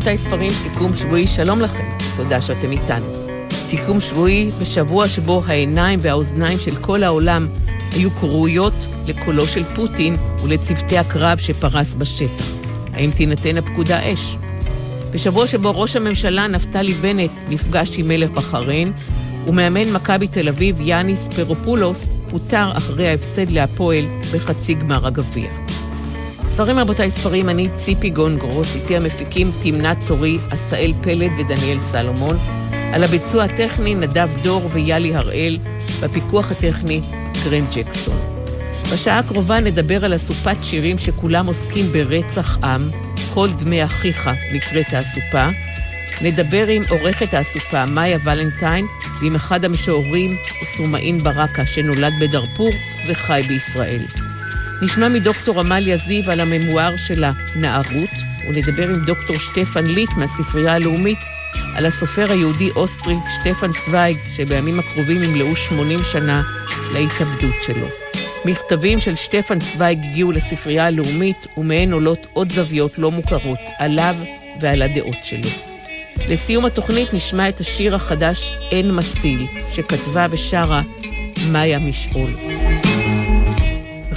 רבותיי ספרים, סיכום שבועי, שלום לכם, תודה שאתם איתנו. סיכום שבועי בשבוע שבו העיניים והאוזניים של כל העולם היו כרויות לקולו של פוטין ולצוותי הקרב שפרס בשטח. האם תינתן הפקודה אש? בשבוע שבו ראש הממשלה נפתלי בנט נפגש עם מלך בחריין, ומאמן מכבי תל אביב יאניס פרופולוס פוטר אחרי ההפסד להפועל בחצי גמר הגביע. ספרים רבותיי ספרים, אני ציפי גון גרוס, איתי המפיקים תמנה צורי, עשאל פלד ודניאל סלומון, על הביצוע הטכני נדב דור ויאלי הראל, בפיקוח הטכני גרן ג'קסון. בשעה הקרובה נדבר על אסופת שירים שכולם עוסקים ברצח עם, כל דמי אחיך נקראת האסופה. נדבר עם עורכת האסופה מאיה ולנטיין ועם אחד המשוררים וסומאין ברקה שנולד בדארפור וחי בישראל. נשמע מדוקטור עמליה זיו על הממואר שלה, נערות, ונדבר עם דוקטור שטפן ליט מהספרייה הלאומית על הסופר היהודי-אוסטרי שטפן צוויג, שבימים הקרובים ימלאו 80 שנה להתאבדות שלו. מכתבים של שטפן צוויג הגיעו לספרייה הלאומית, ומהן עולות עוד זוויות לא מוכרות עליו ועל הדעות שלו. לסיום התוכנית נשמע את השיר החדש "אין מציל", שכתבה ושרה מאיה משעול.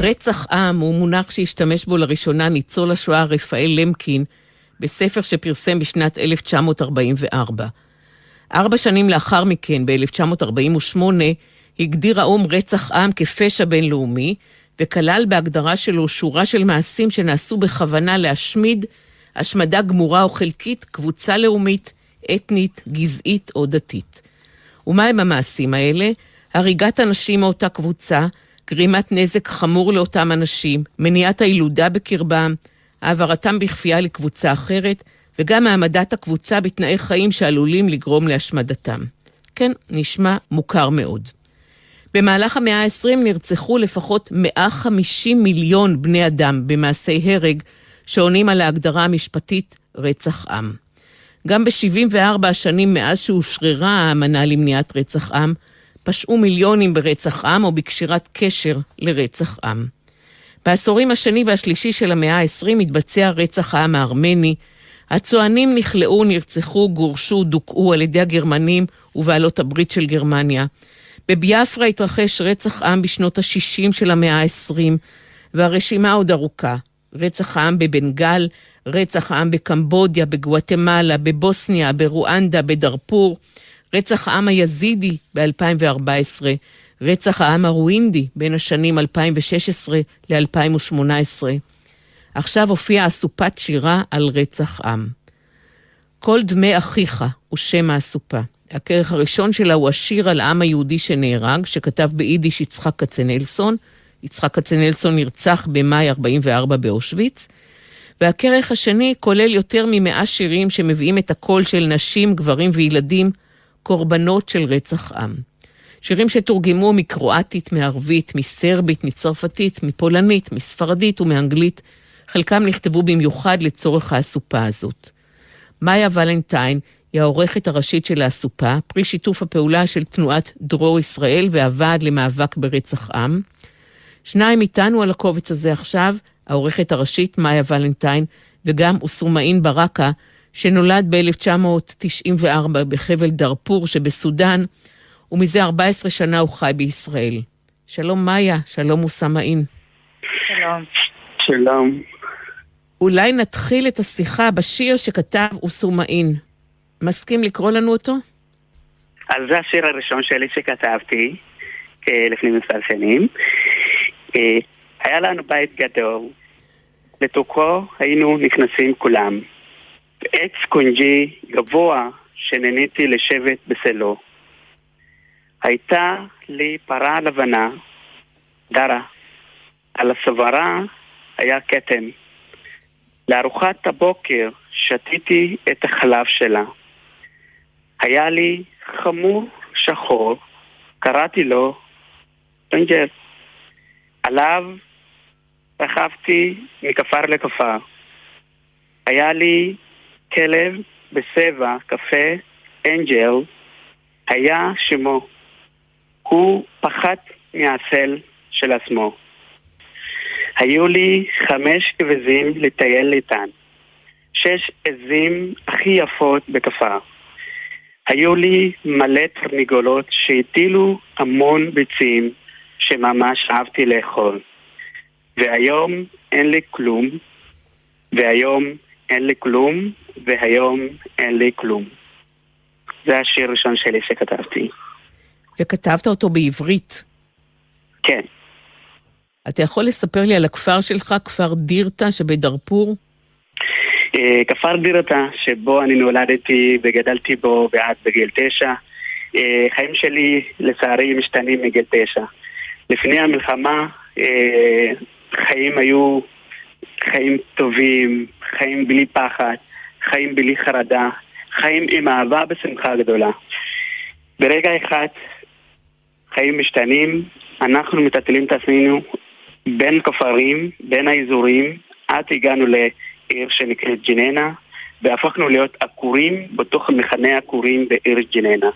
רצח עם הוא מונח שהשתמש בו לראשונה ניצול השואה רפאל למקין בספר שפרסם בשנת 1944. ארבע שנים לאחר מכן, ב-1948, הגדיר האו"ם רצח עם כפשע בינלאומי, וכלל בהגדרה שלו שורה של מעשים שנעשו בכוונה להשמיד, השמדה גמורה או חלקית, קבוצה לאומית, אתנית, גזעית או דתית. ומהם המעשים האלה? הריגת אנשים מאותה קבוצה, גרימת נזק חמור לאותם אנשים, מניעת הילודה בקרבם, העברתם בכפייה לקבוצה אחרת, וגם העמדת הקבוצה בתנאי חיים שעלולים לגרום להשמדתם. כן, נשמע מוכר מאוד. במהלך המאה ה-20 נרצחו לפחות 150 מיליון בני אדם במעשי הרג שעונים על ההגדרה המשפטית רצח עם. גם ב-74 השנים מאז שאושררה האמנה למניעת רצח עם, פשעו מיליונים ברצח עם או בקשירת קשר לרצח עם. בעשורים השני והשלישי של המאה ה-20 התבצע רצח העם הארמני. הצוענים נכלאו, נרצחו, גורשו, דוכאו על ידי הגרמנים ובעלות הברית של גרמניה. בביאפרה התרחש רצח עם בשנות ה-60 של המאה ה-20, והרשימה עוד ארוכה. רצח העם בבנגל, רצח העם בקמבודיה, בגואטמלה, בבוסניה, ברואנדה, בדארפור, רצח העם היזידי ב-2014, רצח העם הרואינדי בין השנים 2016 ל-2018. עכשיו הופיעה אסופת שירה על רצח עם. כל דמי אחיך הוא שם האסופה. הכרך הראשון שלה הוא השיר על העם היהודי שנהרג, שכתב ביידיש יצחק כצנלסון. יצחק כצנלסון נרצח במאי 44 באושוויץ. והכרך השני כולל יותר ממאה שירים שמביאים את הקול של נשים, גברים וילדים, קורבנות של רצח עם. שירים שתורגמו מקרואטית, מערבית, מסרבית, מצרפתית, מפולנית, מספרדית ומאנגלית, חלקם נכתבו במיוחד לצורך האסופה הזאת. מאיה ולנטיין היא העורכת הראשית של האסופה, פרי שיתוף הפעולה של תנועת דרור ישראל והוועד למאבק ברצח עם. שניים איתנו על הקובץ הזה עכשיו, העורכת הראשית מאיה ולנטיין וגם אוסומאין ברקה, שנולד ב-1994 בחבל דארפור שבסודאן, ומזה 14 שנה הוא חי בישראל. שלום מאיה, שלום אוסמאין. שלום. שלום. אולי נתחיל את השיחה בשיר שכתב אוסומאין. מסכים לקרוא לנו אותו? אז זה השיר הראשון שלי שכתבתי אה, לפני מספר שנים. אה, היה לנו בית גדול, לתוכו היינו נכנסים כולם. עץ קונג'י גבוה שנהניתי לשבת בסלו. הייתה לי פרה לבנה, דרה. על הסברה היה כתם. לארוחת הבוקר שתיתי את החלב שלה. היה לי חמור שחור, קראתי לו אנג'ל. עליו רכבתי מכפר לכפר. היה לי כלב בצבע קפה, אנג'ל, היה שמו. הוא פחד מהצל של עצמו. היו לי חמש אבזים לטייל איתן. שש עזים הכי יפות בכפר. היו לי מלא תרנגולות שהטילו המון ביצים שממש אהבתי לאכול. והיום אין לי כלום, והיום אין לי כלום, והיום אין לי כלום. זה השיר הראשון שלי שכתבתי. וכתבת אותו בעברית. כן. אתה יכול לספר לי על הכפר שלך, כפר דירתה שבדארפור? אה, כפר דירתה, שבו אני נולדתי וגדלתי בו ועד בגיל תשע. אה, חיים שלי, לצערי, משתנים מגיל תשע. לפני המלחמה, אה, חיים היו חיים טובים, חיים בלי פחד, חיים בלי חרדה, חיים עם אהבה ושמחה גדולה. ברגע אחד חיים משתנים, אנחנו מטלטלים את עצמנו בין כפרים, בין האזורים, עד הגענו לעיר שנקראת ג'ננה, והפכנו להיות עקורים בתוך מחנה עקורים בעיר ג'ננה.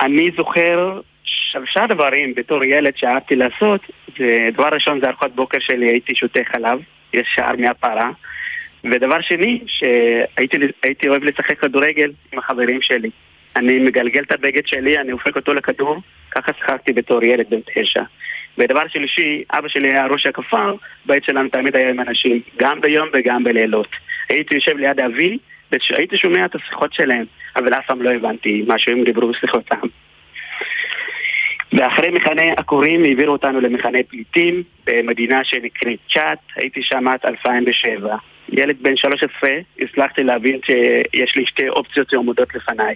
אני זוכר שלושה דברים בתור ילד שאהבתי לעשות, ודבר ראשון זה ארוחת בוקר שלי, הייתי שותה חלב, ישר מהפרה, ודבר שני, שהייתי אוהב לשחק כדורגל עם החברים שלי. אני מגלגל את הבגד שלי, אני הופק אותו לכדור, ככה שיחקתי בתור ילד בן תשע. ודבר שלישי, אבא שלי היה ראש הכפר, בית שלנו תמיד היה עם אנשים, גם ביום וגם בלילות. הייתי יושב ליד אבי, והייתי שומע את השיחות שלהם, אבל אף פעם לא הבנתי מה שהם דיברו בשיחותם. ואחרי מחנה עקורים העבירו אותנו למחנה פליטים במדינה שנקראת צ'אט, הייתי שם עד 2007. ילד בן 13, הצלחתי להבין שיש לי שתי אופציות שעומדות לפניי.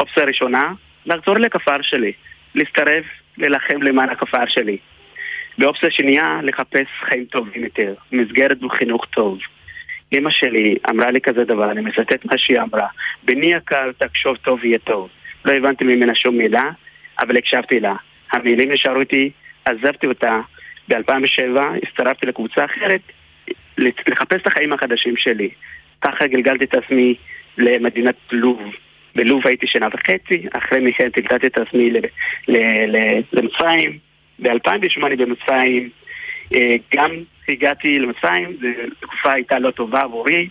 אופציה ראשונה, לחזור לכפר שלי, להצטרף, ללחם למען הכפר שלי. ואופציה שנייה, לחפש חיים טובים יותר, מסגרת וחינוך טוב. אמא שלי אמרה לי כזה דבר, אני מצטט מה שהיא אמרה, בני יקר תחשוב טוב יהיה טוב. לא הבנתי ממנה שום מילה, אבל הקשבתי לה. המילים נשארו איתי, עזבתי אותה. ב-2007 הצטרפתי לקבוצה אחרת לחפש את החיים החדשים שלי. ככה גלגלתי את עצמי למדינת לוב. בלוב הייתי שנה וחצי, אחרי מכן טלטלתי את עצמי למצרים. ב-2008 במצרים אה, גם הגעתי למצרים, זו תקופה הייתה לא טובה עבורי,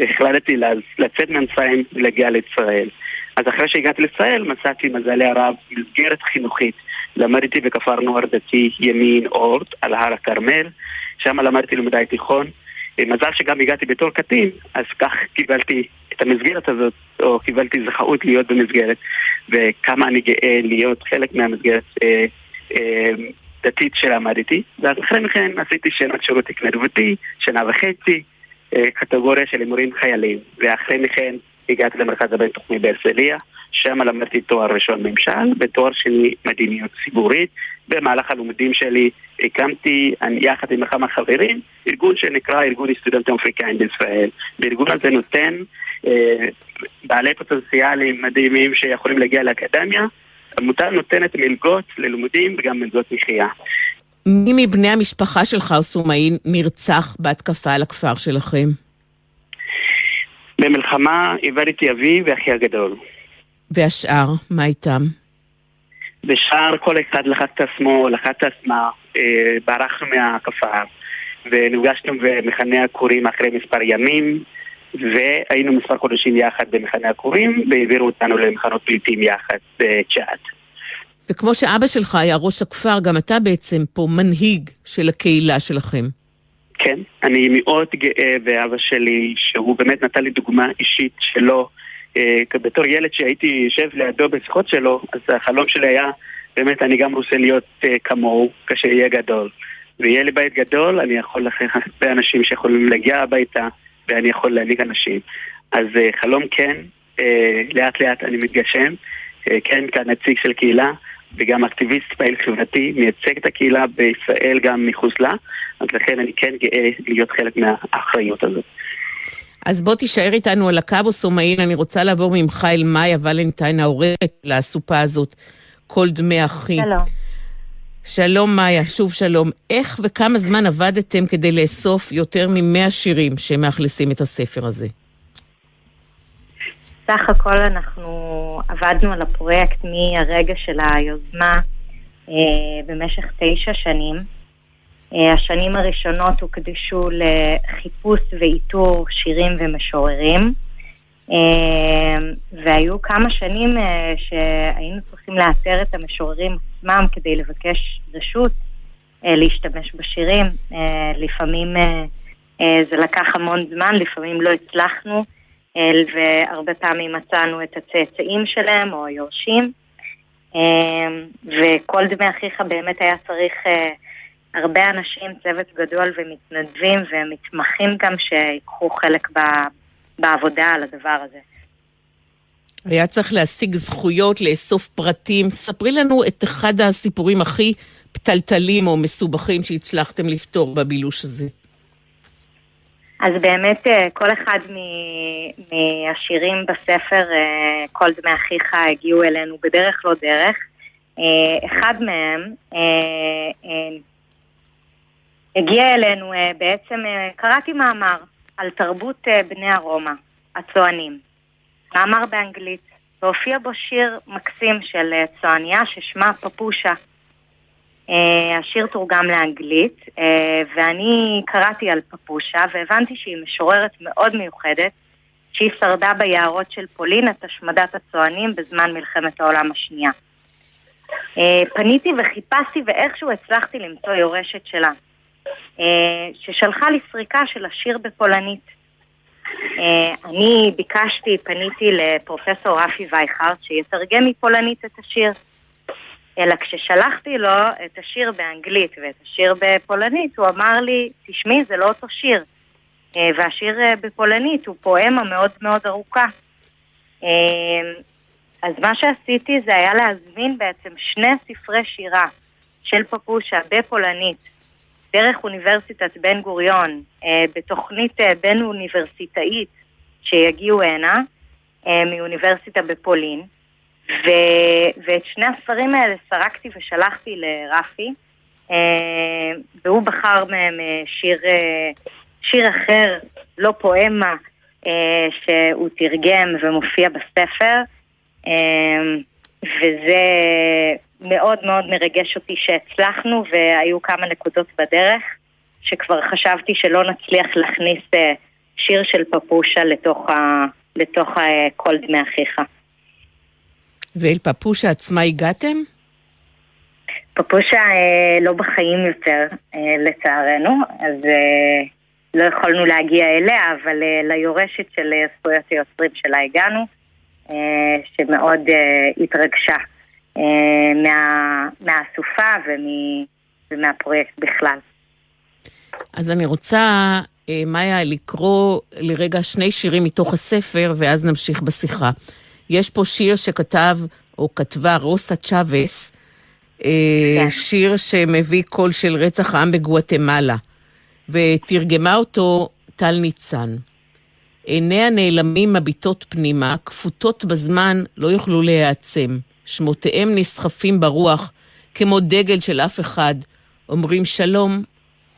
החלטתי לצאת ממצרים ולהגיע לישראל. אז אחרי שהגעתי לישראל מצאתי מזלי הרב מסגרת חינוכית. למדתי בכפר נוער דתי ימין אורט על הר הכרמל, שם למדתי לימודי תיכון. מזל שגם הגעתי בתור קטין, אז כך קיבלתי את המסגרת הזאת, או קיבלתי זכאות להיות במסגרת, וכמה אני גאה להיות חלק מהמסגרת אה, אה, דתית שלמדתי. ואז אחרי מכן עשיתי שנת שירות התנדבותי, שנה וחצי, אה, קטגוריה של הימורים חיילים, ואחרי מכן הגעתי למרכז הבין-תחומי בהרצליה, שם למדתי תואר ראשון ממשל, ותואר שני מדיניות ציבורית. במהלך הלימודים שלי הקמתי, יחד עם כמה חברים, ארגון שנקרא ארגון סטודנטים אפריקאים בישראל. בארגון הזה נותן אה, בעלי פוטנציאלים מדהימים שיכולים להגיע לאקדמיה. העמותה נותנת מלגות ללימודים וגם מלגות מחיה. מי מבני המשפחה שלך, סומאי, נרצח בהתקפה על הכפר שלכם? במלחמה איבדתי אבי ואחי הגדול. והשאר, מה איתם? ושאר כל אחד לחץ את עצמו, לחץ את עצמה, אה, ברחנו מהכפר ונפגשנו במחנה הכורים אחרי מספר ימים והיינו מספר חודשים יחד במחנה הכורים והעבירו אותנו למחנות פליטים יחד בצ'אט. וכמו שאבא שלך היה ראש הכפר, גם אתה בעצם פה מנהיג של הקהילה שלכם. כן, אני מאוד גאה באבא שלי, שהוא באמת נתן לי דוגמה אישית שלו. אה, בתור ילד שהייתי יושב לידו בשיחות שלו, אז החלום שלי היה, באמת, אני גם רוצה להיות אה, כמוהו, כשיהיה גדול. ויהיה לי בית גדול, אני יכול לקחת הרבה אנשים שיכולים להגיע הביתה, ואני יכול להנהיג אנשים. אז אה, חלום כן, לאט לאט אני מתגשם, כן, כנציג של קהילה. וגם אקטיביסט פעיל חברתי, מייצג את הקהילה בישראל גם מחוץ לה, אז לכן אני כן גאה להיות חלק מהאחריות הזאת. אז בוא תישאר איתנו על הקו, סומאין, אני רוצה לעבור ממך אל מאיה ולנטיין, העורכת לאסופה הזאת, כל דמי אחי. שלום. שלום מאיה, שוב שלום. איך וכמה זמן עבדתם כדי לאסוף יותר מ-100 שירים שמאכלסים את הספר הזה? סך הכל אנחנו עבדנו על הפרויקט מהרגע של היוזמה אה, במשך תשע שנים. אה, השנים הראשונות הוקדשו לחיפוש ואיתור שירים ומשוררים. אה, והיו כמה שנים אה, שהיינו צריכים לאתר את המשוררים עצמם כדי לבקש רשות להשתמש בשירים. לפעמים זה לקח המון זמן, לפעמים לא הצלחנו, והרבה פעמים מצאנו את הצאצאים שלהם או היורשים. וכל דמי אחיך באמת היה צריך הרבה אנשים, צוות גדול ומתנדבים ומתמחים גם שיקחו חלק ב, בעבודה על הדבר הזה. היה צריך להשיג זכויות, לאסוף פרטים. ספרי לנו את אחד הסיפורים הכי פתלתלים או מסובכים שהצלחתם לפתור בבילוש הזה. אז באמת אה, כל אחד מהשירים בספר, אה, כל דמי אחיך, הגיעו אלינו בדרך לא דרך. אה, אחד מהם הגיע אלינו אה, בעצם, אה, קראתי מאמר על תרבות אה, בני הרומא, הצוענים. מאמר באנגלית, והופיע בו שיר מקסים של צועניה ששמה פפושה. השיר תורגם לאנגלית, ואני קראתי על פפושה והבנתי שהיא משוררת מאוד מיוחדת, שהיא שרדה ביערות של פולין את השמדת הצוענים בזמן מלחמת העולם השנייה. פניתי וחיפשתי ואיכשהו הצלחתי למצוא יורשת שלה. אה, ששלחה לי סריקה של השיר בפולנית. אה, אני ביקשתי, פניתי לפרופסור רפי וייכרט שיתרגם מפולנית את השיר. אלא כששלחתי לו את השיר באנגלית ואת השיר בפולנית, הוא אמר לי, תשמעי, זה לא אותו שיר. אה, והשיר בפולנית הוא פואמה מאוד מאוד ארוכה. אז מה שעשיתי זה היה להזמין בעצם שני ספרי שירה של פפושה בפולנית דרך אוניברסיטת בן גוריון, אה, בתוכנית אה, בין אוניברסיטאית שיגיעו הנה, אה, מאוניברסיטה בפולין, ו, ואת שני הספרים האלה סרקתי ושלחתי לרפי, והוא בחר מהם שיר, שיר אחר, לא פואמה, שהוא תרגם ומופיע בספר, וזה מאוד מאוד מרגש אותי שהצלחנו והיו כמה נקודות בדרך שכבר חשבתי שלא נצליח להכניס אה, שיר של פפושה לתוך, ה, לתוך ה, כל דמי אחיך. ואל פפושה עצמה הגעתם? פפושה אה, לא בחיים יותר, אה, לצערנו, אז אה, לא יכולנו להגיע אליה, אבל אה, ליורשת של אה, זכויות היוצרים שלה הגענו, אה, שמאוד אה, התרגשה. אה, מה, מהסופה ומ, ומהפרויקט בכלל. אז אני רוצה, אה, מאיה, לקרוא לרגע שני שירים מתוך הספר, ואז נמשיך בשיחה. יש פה שיר שכתב, או כתבה, רוסה צ'אבס, אה, כן. שיר שמביא קול של רצח העם בגואטמלה, ותרגמה אותו טל ניצן. עיני הנעלמים מביטות פנימה, כפותות בזמן, לא יוכלו להיעצם. שמותיהם נסחפים ברוח, כמו דגל של אף אחד, אומרים שלום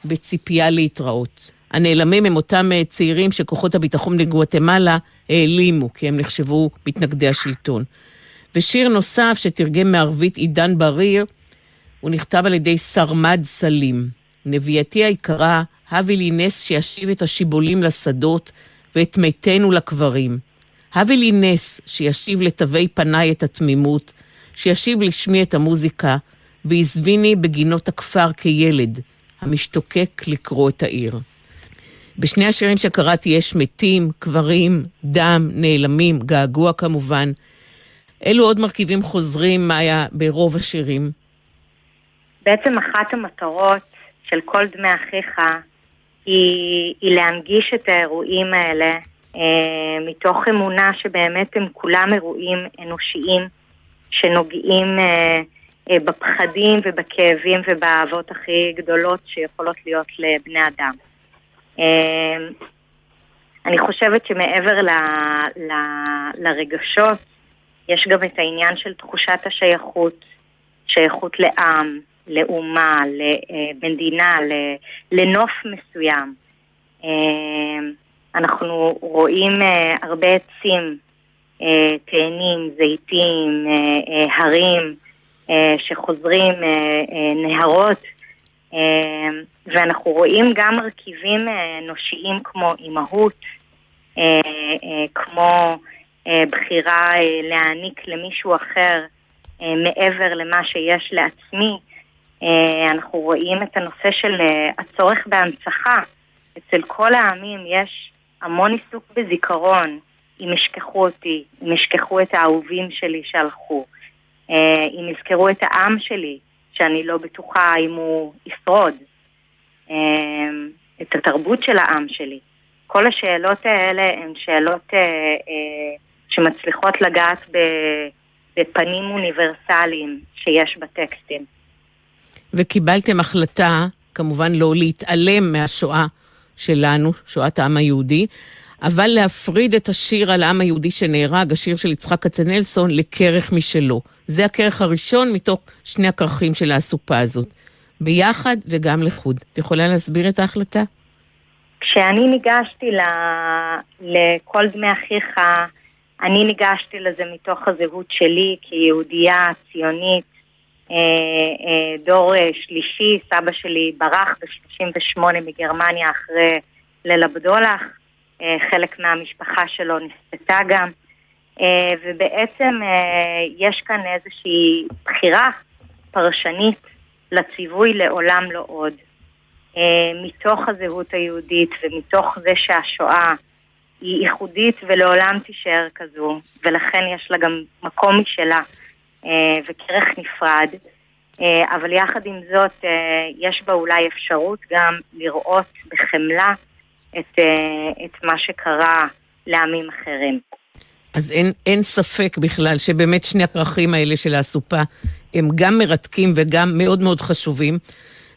בציפייה להתראות. הנעלמים הם אותם אה, צעירים שכוחות הביטחון בגואטמלה העלימו, כי הם נחשבו מתנגדי השלטון. ושיר נוסף שתרגם מערבית עידן בריר, הוא נכתב על ידי סרמד סלים. נביאתי היקרה, הבי לי נס שישיב את השיבולים לשדות ואת מתינו לקברים. הבי לי נס שישיב לתווי פניי את התמימות, שישיב לשמי את המוזיקה, ועזביני בגינות הכפר כילד, המשתוקק לקרוא את העיר. בשני השירים שקראתי יש מתים, קברים, דם, נעלמים, געגוע כמובן. אילו עוד מרכיבים חוזרים, מאיה, ברוב השירים? בעצם אחת המטרות של כל דמי אחיך היא, היא להנגיש את האירועים האלה אה, מתוך אמונה שבאמת הם כולם אירועים אנושיים שנוגעים אה, בפחדים ובכאבים ובאהבות הכי גדולות שיכולות להיות לבני אדם. אני חושבת שמעבר ל, ל, לרגשות, יש גם את העניין של תחושת השייכות, שייכות לעם, לאומה, למדינה, לנוף מסוים. אנחנו רואים הרבה עצים, תאנים, זיתים, הרים, שחוזרים, נהרות, ואנחנו רואים גם מרכיבים אנושיים כמו אימהות, כמו בחירה להעניק למישהו אחר מעבר למה שיש לעצמי. אנחנו רואים את הנושא של הצורך בהנצחה. אצל כל העמים יש המון עיסוק בזיכרון, אם ישכחו אותי, אם ישכחו את האהובים שלי שהלכו, אם יזכרו את העם שלי, שאני לא בטוחה אם הוא ישרוד, את התרבות של העם שלי. כל השאלות האלה הן שאלות אה, אה, שמצליחות לגעת בפנים אוניברסליים שיש בטקסטים. וקיבלתם החלטה, כמובן לא להתעלם מהשואה שלנו, שואת העם היהודי, אבל להפריד את השיר על העם היהודי שנהרג, השיר של יצחק כצנלסון, לכרך משלו. זה הכרך הראשון מתוך שני הכרכים של האסופה הזאת. ביחד וגם לחוד. את יכולה להסביר את ההחלטה? כשאני ניגשתי ל... לכל דמי אחיך, אני ניגשתי לזה מתוך הזהות שלי כיהודייה ציונית, דור אה, שלישי, סבא שלי ברח ב-38 מגרמניה אחרי ליל הבדולח, חלק מהמשפחה שלו נספתה גם, ובעצם יש כאן איזושהי בחירה פרשנית לציווי לעולם לא עוד. מתוך הזהות היהודית ומתוך זה שהשואה היא ייחודית ולעולם תישאר כזו, ולכן יש לה גם מקום משלה. אה, וכרך נפרד, אה, אבל יחד עם זאת אה, יש בה אולי אפשרות גם לראות בחמלה את, את מה שקרה לעמים אחרים. אז אין, אין ספק בכלל שבאמת שני הכרכים האלה של האסופה הם גם מרתקים וגם מאוד מאוד חשובים.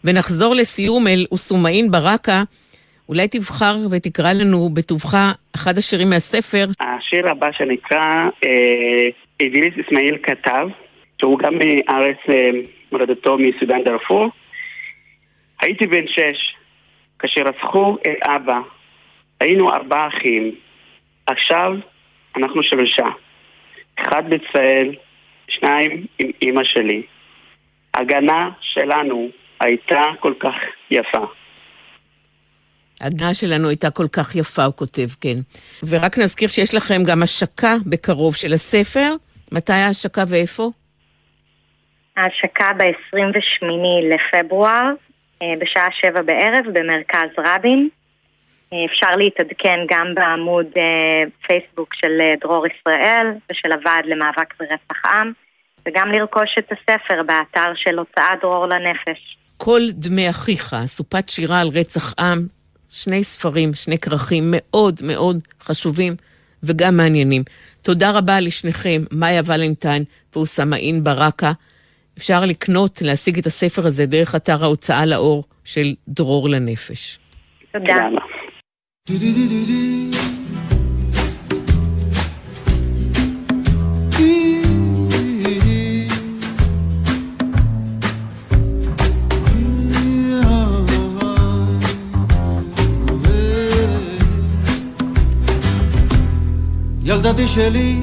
ונחזור לסיום אל אוסומאין ברקה. אולי תבחר ותקרא לנו בטובך אחד השירים מהספר. השיר הבא שנקרא איביליס אסמאעיל כתב, שהוא גם מארץ אה, מולדתו מסודן דארפור. הייתי בן שש כאשר רצחו את אבא. היינו ארבעה אחים. עכשיו אנחנו שלושה. אחד בצאל, שניים עם אימא שלי. הגנה שלנו הייתה כל כך יפה. ההגנה שלנו הייתה כל כך יפה, הוא כותב, כן. ורק נזכיר שיש לכם גם השקה בקרוב של הספר. מתי ההשקה ואיפה? ההשקה ב-28 לפברואר, אה, בשעה שבע בערב, במרכז רבין. אה, אפשר להתעדכן גם בעמוד אה, פייסבוק של דרור ישראל ושל הוועד למאבק ברצח עם, וגם לרכוש את הספר באתר של הוצאת דרור לנפש. כל דמי אחיך, אסופת שירה על רצח עם, שני ספרים, שני כרכים מאוד מאוד חשובים וגם מעניינים. תודה רבה לשניכם, מאיה ולנטיין ואוסמאין ברקה. אפשר לקנות, להשיג את הספר הזה דרך אתר ההוצאה לאור של דרור לנפש. תודה. ילדתי שלי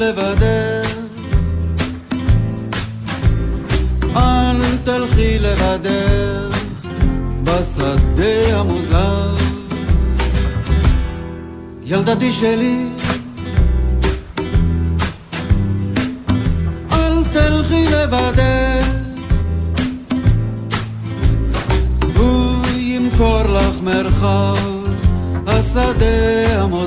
לבדך אל תלכי לבדך בשדה המוזר. ילדתי שלי אל תלכי לבדך הוא ימכור לך מרחב השדה המוזר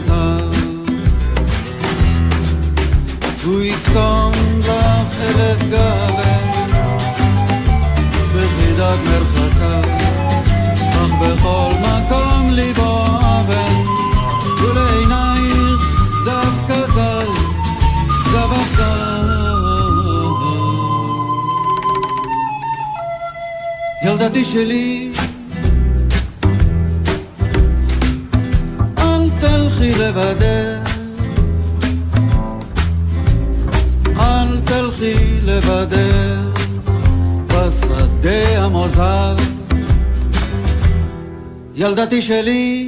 ילדתי שלי, אל תלכי לבדך, אל תלכי לבדך. בשדה המוזר. ילדתי שלי,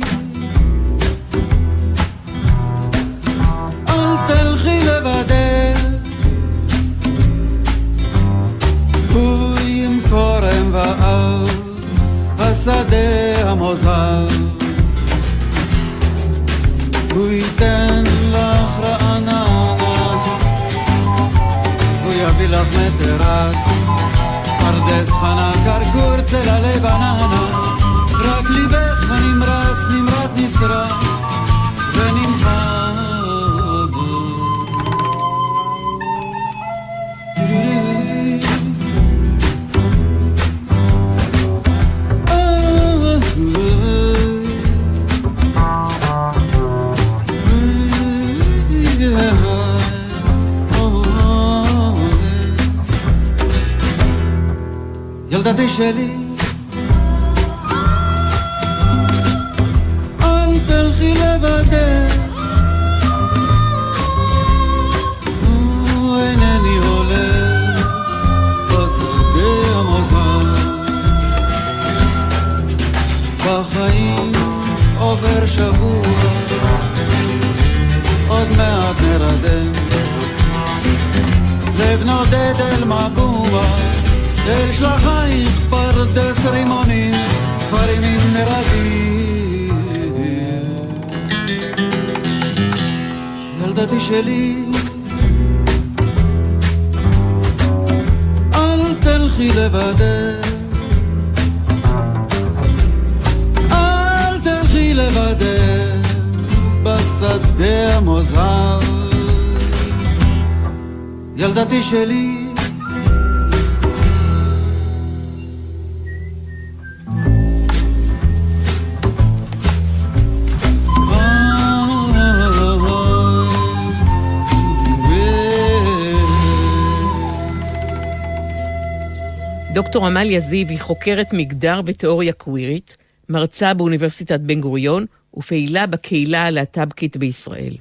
עמליה זיו היא חוקרת מגדר ותיאוריה קווירית, מרצה באוניברסיטת בן גוריון ופעילה בקהילה הלהט"בקית בישראל.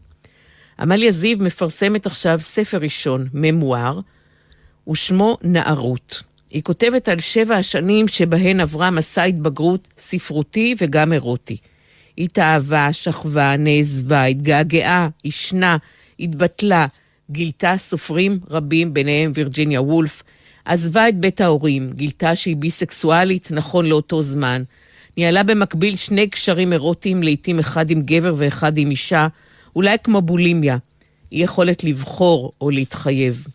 עמליה זיו מפרסמת עכשיו ספר ראשון, ממואר, ושמו נערות. היא כותבת על שבע השנים שבהן עברה מסע התבגרות ספרותי וגם אירוטי. התאהבה, שכבה, נעזבה, התגעגעה, עישנה, התבטלה, גילתה סופרים רבים, ביניהם וירג'יניה וולף, עזבה את בית ההורים, גילתה שהיא ביסקסואלית נכון לאותו זמן. ניהלה במקביל שני קשרים אירוטיים, לעתים אחד עם גבר ואחד עם אישה, אולי כמו בולימיה, אי יכולת לבחור או להתחייב.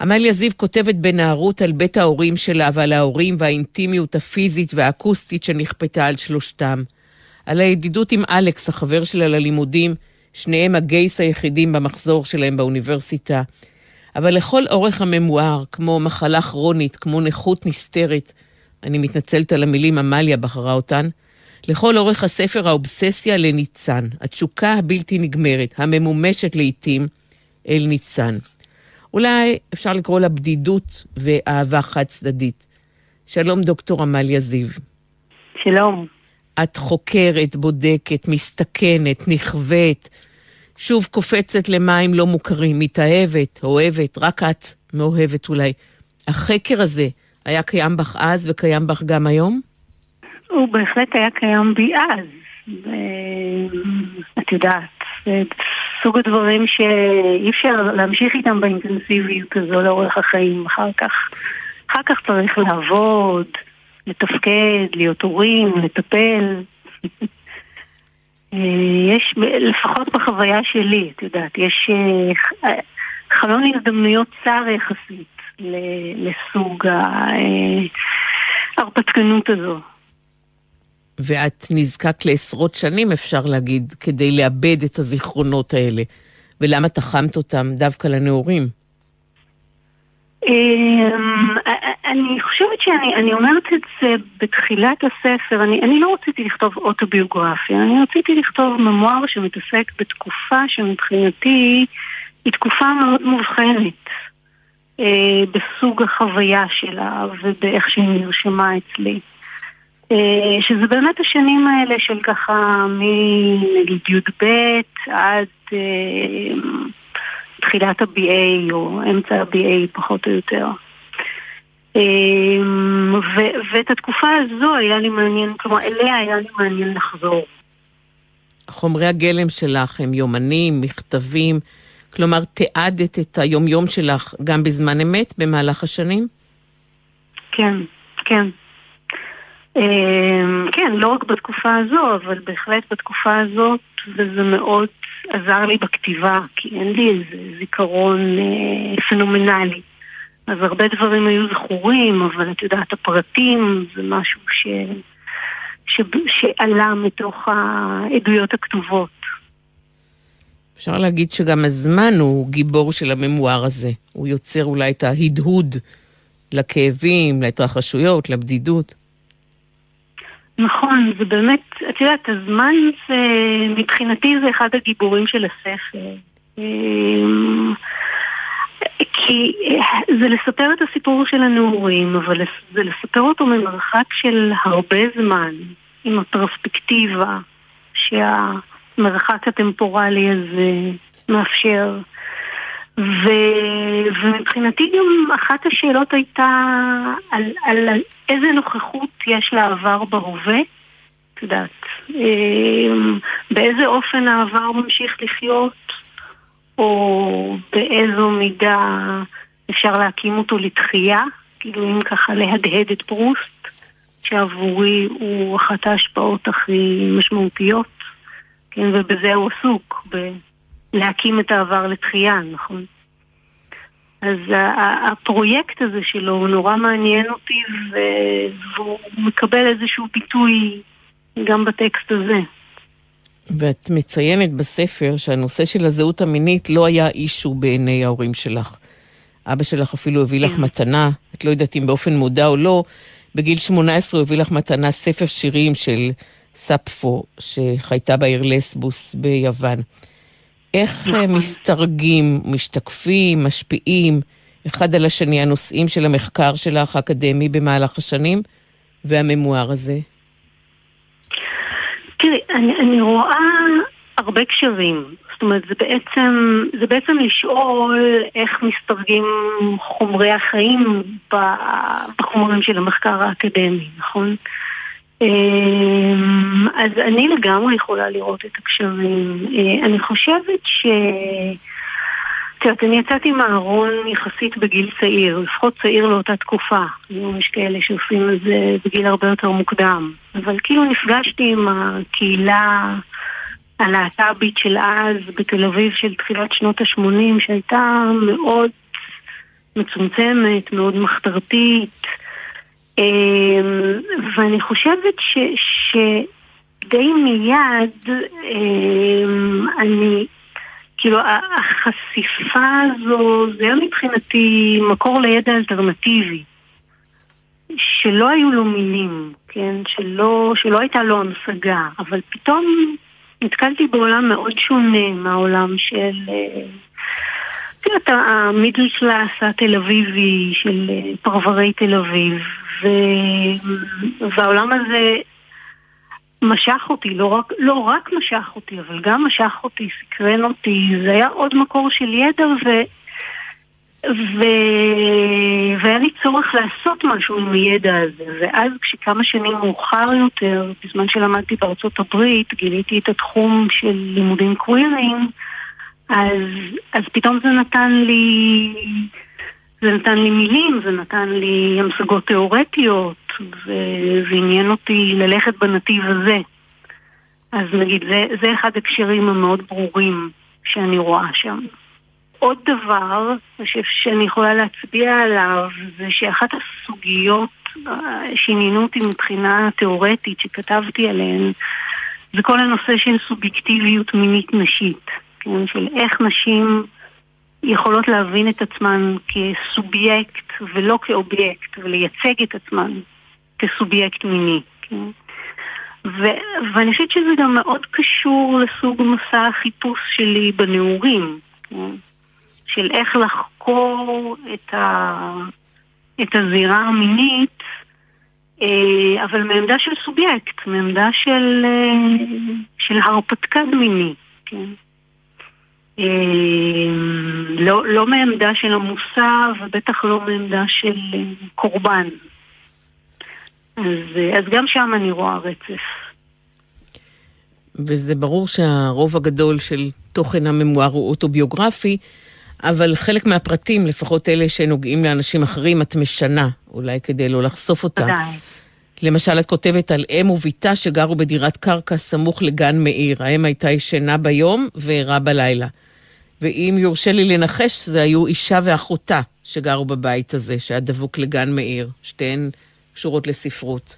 עמליה זיו כותבת בנערות על בית ההורים שלה ועל ההורים והאינטימיות הפיזית והאקוסטית שנכפתה על שלושתם. על הידידות עם אלכס, החבר שלה ללימודים, שניהם הגייס היחידים במחזור שלהם באוניברסיטה. אבל לכל אורך הממואר, כמו מחלה כרונית, כמו נכות נסתרת, אני מתנצלת על המילים, עמליה בחרה אותן, לכל אורך הספר האובססיה לניצן, התשוקה הבלתי נגמרת, הממומשת לעתים, אל ניצן. אולי אפשר לקרוא לה בדידות ואהבה חד צדדית. שלום דוקטור עמליה זיו. שלום. את חוקרת, בודקת, מסתכנת, נכווית, שוב קופצת למים לא מוכרים, מתאהבת, אוהבת, רק את מאוהבת אולי. החקר הזה היה קיים בך אז וקיים בך גם היום? הוא בהחלט היה קיים בי אז. את יודעת, סוג הדברים שאי אפשר להמשיך איתם באינטנסיביות הזו לאורך החיים. אחר כך, אחר כך צריך לעבוד, לתפקד, להיות הורים, לטפל. יש, לפחות בחוויה שלי, את יודעת, יש חלון הזדמנויות צר יחסית לסוג ההרפתקנות הזו. ואת נזקק לעשרות שנים, אפשר להגיד, כדי לאבד את הזיכרונות האלה. ולמה תחמת אותם דווקא לנעורים? אני חושבת שאני אומרת את זה בתחילת הספר, אני, אני לא רציתי לכתוב אוטוביוגרפיה, אני רציתי לכתוב ממואר שמתעסק בתקופה שמבחינתי היא תקופה מאוד מובחנת. אה, בסוג החוויה שלה ובאיך שהיא נרשמה אצלי. אה, שזה באמת השנים האלה של ככה מנגיד י"ב עד אה, תחילת ה-BA או אמצע ה-BA פחות או יותר. ואת התקופה הזו היה לי מעניין, כלומר אליה היה לי מעניין לחזור. חומרי הגלם שלך הם יומנים, מכתבים, כלומר תיעדת את היומיום שלך גם בזמן אמת במהלך השנים? כן, כן. אמ, כן, לא רק בתקופה הזו, אבל בהחלט בתקופה הזאת, וזה מאוד עזר לי בכתיבה, כי אין לי איזה זיכרון אה, פנומנלי. אז הרבה דברים היו זכורים, אבל את יודעת, הפרטים זה משהו ש... ש... שעלה מתוך העדויות הכתובות. אפשר להגיד שגם הזמן הוא גיבור של הממואר הזה. הוא יוצר אולי את ההדהוד לכאבים, להתרחשויות, לבדידות. נכון, זה באמת, את יודעת, הזמן זה, מבחינתי זה אחד הגיבורים של הספר. אמ, כי זה לספר את הסיפור של הנעורים, אבל זה לספר אותו ממרחק של הרבה זמן, עם הפרספקטיבה שהמרחק הטמפורלי הזה מאפשר. ו... ומבחינתי גם אחת השאלות הייתה על, על איזה נוכחות יש לעבר בהווה, את יודעת, אמ, באיזה אופן העבר ממשיך לחיות, או באיזו מידה אפשר להקים אותו לתחייה, כאילו אם ככה להדהד את פרוסט, שעבורי הוא אחת ההשפעות הכי משמעותיות, כן, ובזה הוא עסוק, להקים את העבר לתחייה, נכון? אז הפרויקט הזה שלו הוא נורא מעניין אותי והוא מקבל איזשהו ביטוי גם בטקסט הזה. ואת מציינת בספר שהנושא של הזהות המינית לא היה אישו בעיני ההורים שלך. אבא שלך אפילו הביא לך כן. מתנה, את לא יודעת אם באופן מודע או לא, בגיל 18 הוא הביא לך מתנה ספר שירים של ספפו, שחייתה בעיר לסבוס ביוון. איך נכון. מסתרגים, משתקפים, משפיעים אחד על השני הנושאים של המחקר שלך האקדמי במהלך השנים והממואר הזה? תראי, אני, אני רואה הרבה קשרים. זאת אומרת, זה בעצם, זה בעצם לשאול איך מסתרגים חומרי החיים בחומרים של המחקר האקדמי, נכון? אמ, אז אני לגמרי יכולה לראות את הקשרים. אה, אני חושבת ש... את יודעת, אני יצאתי מהארון יחסית בגיל צעיר, לפחות צעיר לאותה תקופה. יש כאלה שעושים את זה בגיל הרבה יותר מוקדם. אבל כאילו נפגשתי עם הקהילה הלהט"בית של אז בתל אביב של תחילת שנות ה-80, שהייתה מאוד מצומצמת, מאוד מחתרתית. אמ, ואני חושבת ש, שדי מיד אמ, אני, כאילו החשיפה הזו, זה היה מבחינתי מקור לידע אלטרנטיבי. שלא היו לו מילים, כן? שלא, שלא הייתה לו המשגה, אבל פתאום נתקלתי בעולם מאוד שונה מהעולם של... אה, את יודעת, המידל קלאס התל אביבי של אה, פרברי תל אביב, ו... והעולם הזה משך אותי, לא רק, לא רק משך אותי, אבל גם משך אותי, סקרן אותי, זה היה עוד מקור של ידע ו... ו... והיה לי צורך לעשות משהו עם הידע הזה, ואז כשכמה שנים מאוחר יותר, בזמן שלמדתי בארצות הברית, גיליתי את התחום של לימודים קווירים, אז, אז פתאום זה נתן לי זה נתן לי מילים, זה נתן לי המשגות תיאורטיות, וזה עניין אותי ללכת בנתיב הזה. אז נגיד, זה, זה אחד הקשרים המאוד ברורים שאני רואה שם. עוד דבר שאני יכולה להצביע עליו זה שאחת הסוגיות אה, שעניינו אותי מבחינה תיאורטית שכתבתי עליהן זה כל הנושא של סובייקטיביות מינית נשית, כן? של איך נשים יכולות להבין את עצמן כסובייקט ולא כאובייקט, ולייצג את עצמן כסובייקט מיני. כן? ו- ואני חושבת שזה גם מאוד קשור לסוג מסע החיפוש שלי בנעורים. כן? של איך לחקור את, ה, את הזירה המינית, אה, אבל מעמדה של סובייקט, מעמדה של, אה, של הרפתקן מיני, כן? אה, לא, לא מעמדה של המוסר ובטח לא מעמדה של קורבן. אז, אז גם שם אני רואה רצף. וזה ברור שהרוב הגדול של תוכן הממואר הוא אוטוביוגרפי, אבל חלק מהפרטים, לפחות אלה שנוגעים לאנשים אחרים, את משנה, אולי כדי לא לחשוף אותם. ודאי. למשל, את כותבת על אם וביתה שגרו בדירת קרקע סמוך לגן מאיר. האם הייתה ישנה ביום וערה בלילה. ואם יורשה לי לנחש, זה היו אישה ואחותה שגרו בבית הזה, שהיה דבוק לגן מאיר. שתיהן קשורות לספרות.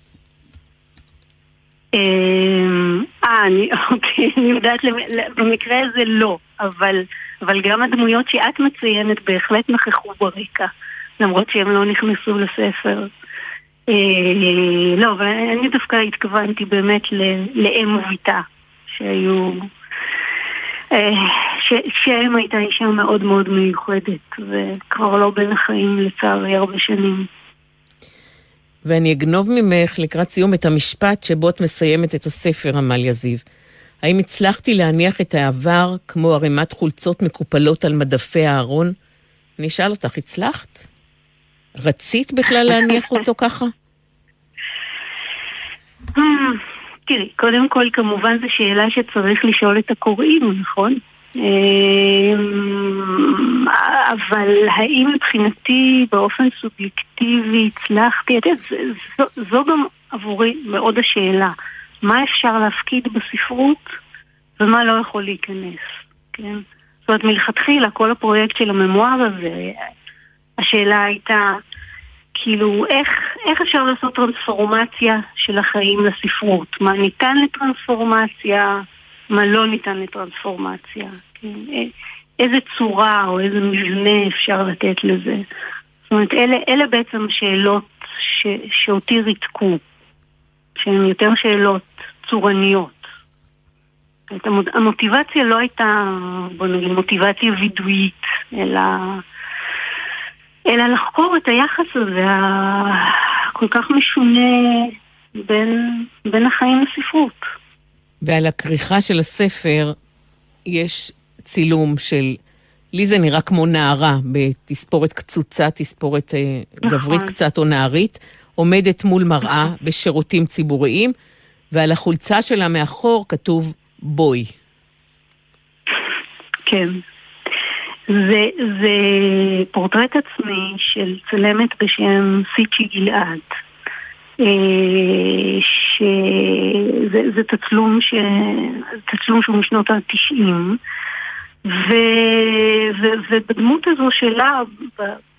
אמ, אה, אני, אוקיי, אני יודעת, במקרה הזה לא, אבל, אבל גם הדמויות שאת מציינת בהחלט נכחו ברקע, למרות שהם לא נכנסו לספר. אה, לא, אבל אני דווקא התכוונתי באמת לאם וביתה, שהיו... אה, שאם הייתה אישה מאוד מאוד מיוחדת, וכבר לא בין החיים לצערי הרבה שנים. ואני אגנוב ממך לקראת סיום את המשפט שבו את מסיימת את הספר, עמליה זיו. האם הצלחתי להניח את העבר כמו ערימת חולצות מקופלות על מדפי הארון? אני אשאל אותך, הצלחת? רצית בכלל להניח אותו ככה? תראי, קודם כל כמובן זו שאלה שצריך לשאול את הקוראים, נכון? אמ, אבל האם מבחינתי באופן סובייקטיבי הצלחתי, את יודעת, זו גם עבורי מאוד השאלה. מה אפשר להפקיד בספרות ומה לא יכול להיכנס, כן? זאת אומרת, מלכתחילה, כל הפרויקט של הממואר הזה, השאלה הייתה, כאילו, איך, איך אפשר לעשות טרנספורמציה של החיים לספרות? מה ניתן לטרנספורמציה? מה לא ניתן לטרנספורמציה. כן? איזה צורה או איזה מבנה אפשר לתת לזה. זאת אומרת, אלה, אלה בעצם שאלות ש, שאותי ריתקו, שהן יותר שאלות צורניות. המוטיבציה לא הייתה, בוא נגיד, מוטיבציה וידואית, אלא, אלא לחקור את היחס הזה, הכל כך משונה בין, בין החיים לספרות. ועל הכריכה של הספר יש צילום של, לי זה נראה כמו נערה בתספורת קצוצה, תספורת אה, נכון. גברית קצת או נערית, עומדת מול מראה נכון. בשירותים ציבוריים, ועל החולצה שלה מאחור כתוב בואי. כן. זה, זה פורטרט עצמי של צלמת בשם סיצ'י גלעד. אה, שזה תצלום, ש... תצלום שהוא משנות ה-90 ו... ו... ובדמות הזו שלה,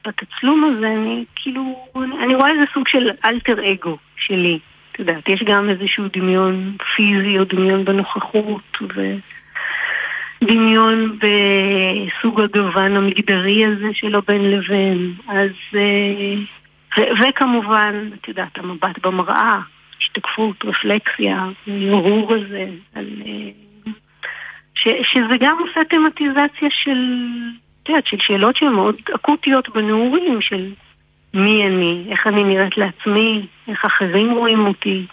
בתצלום הזה, אני כאילו, אני רואה איזה סוג של אלטר אגו שלי. את יודעת, יש גם איזשהו דמיון פיזי או דמיון בנוכחות ודמיון בסוג הגוון המגדרי הזה שלו בין לבין. אז... אה, ו- וכמובן, את יודעת, המבט במראה, השתקפות, רפלקסיה, הרהור הזה, על, אה, ש- שזה גם עושה תמטיזציה של, את יודעת, של שאלות שהן מאוד אקוטיות בנעורים, של מי אני, איך אני נראית לעצמי, איך אחרים רואים אותי.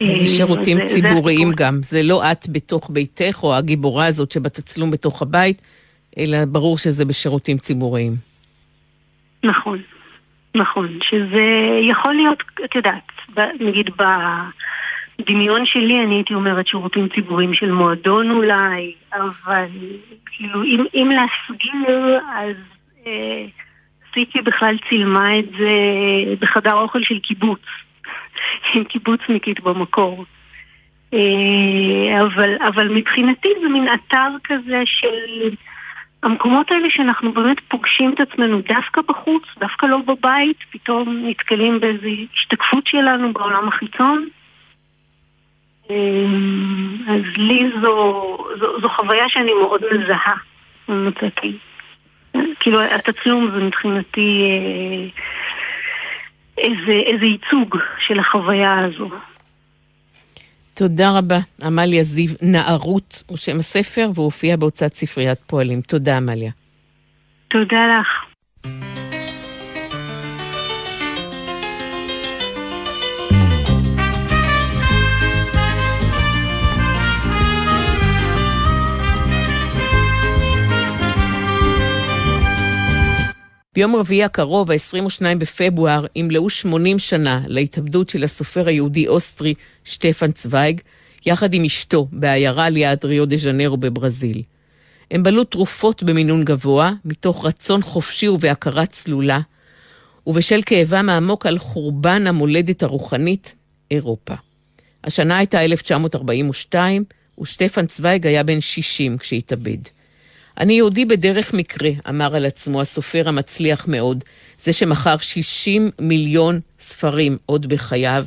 איזה אה, שירותים זה, ציבוריים זה גם, זה לא את בתוך ביתך או הגיבורה הזאת שבתצלום בתוך הבית, אלא ברור שזה בשירותים ציבוריים. נכון, נכון, שזה יכול להיות, את יודעת, נגיד בדמיון שלי אני הייתי אומרת שירותים ציבוריים של מועדון אולי, אבל כאילו אם, אם להסגיר אז אה, סיטי בכלל צילמה את זה בחדר אוכל של קיבוץ, קיבוצניקית במקור. אה, אבל, אבל מבחינתי זה מין אתר כזה של... המקומות האלה שאנחנו באמת פוגשים את עצמנו דווקא בחוץ, דווקא לא בבית, פתאום נתקלים באיזו השתקפות שלנו בעולם החיצון. אמ, אז לי זו, זו, זו חוויה שאני מאוד מזהה, מצאתי. כאילו, התצלום זה מבחינתי אה, איזה, איזה ייצוג של החוויה הזו. תודה רבה. עמליה זיו, נערות הוא שם הספר, והוא הופיע בהוצאת ספריית פועלים. תודה, עמליה. תודה לך. ביום רביעי הקרוב, ה-22 בפברואר, ימלאו 80 שנה להתאבדות של הסופר היהודי-אוסטרי שטפן צוויג, יחד עם אשתו, בעיירה ליד ריו דה ז'נרו בברזיל. הם בלו תרופות במינון גבוה, מתוך רצון חופשי ובהכרה צלולה, ובשל כאבם העמוק על חורבן המולדת הרוחנית, אירופה. השנה הייתה 1942, ושטפן צוויג היה בן 60 כשהתאבד. אני יהודי בדרך מקרה, אמר על עצמו הסופר המצליח מאוד, זה שמכר 60 מיליון ספרים עוד בחייו.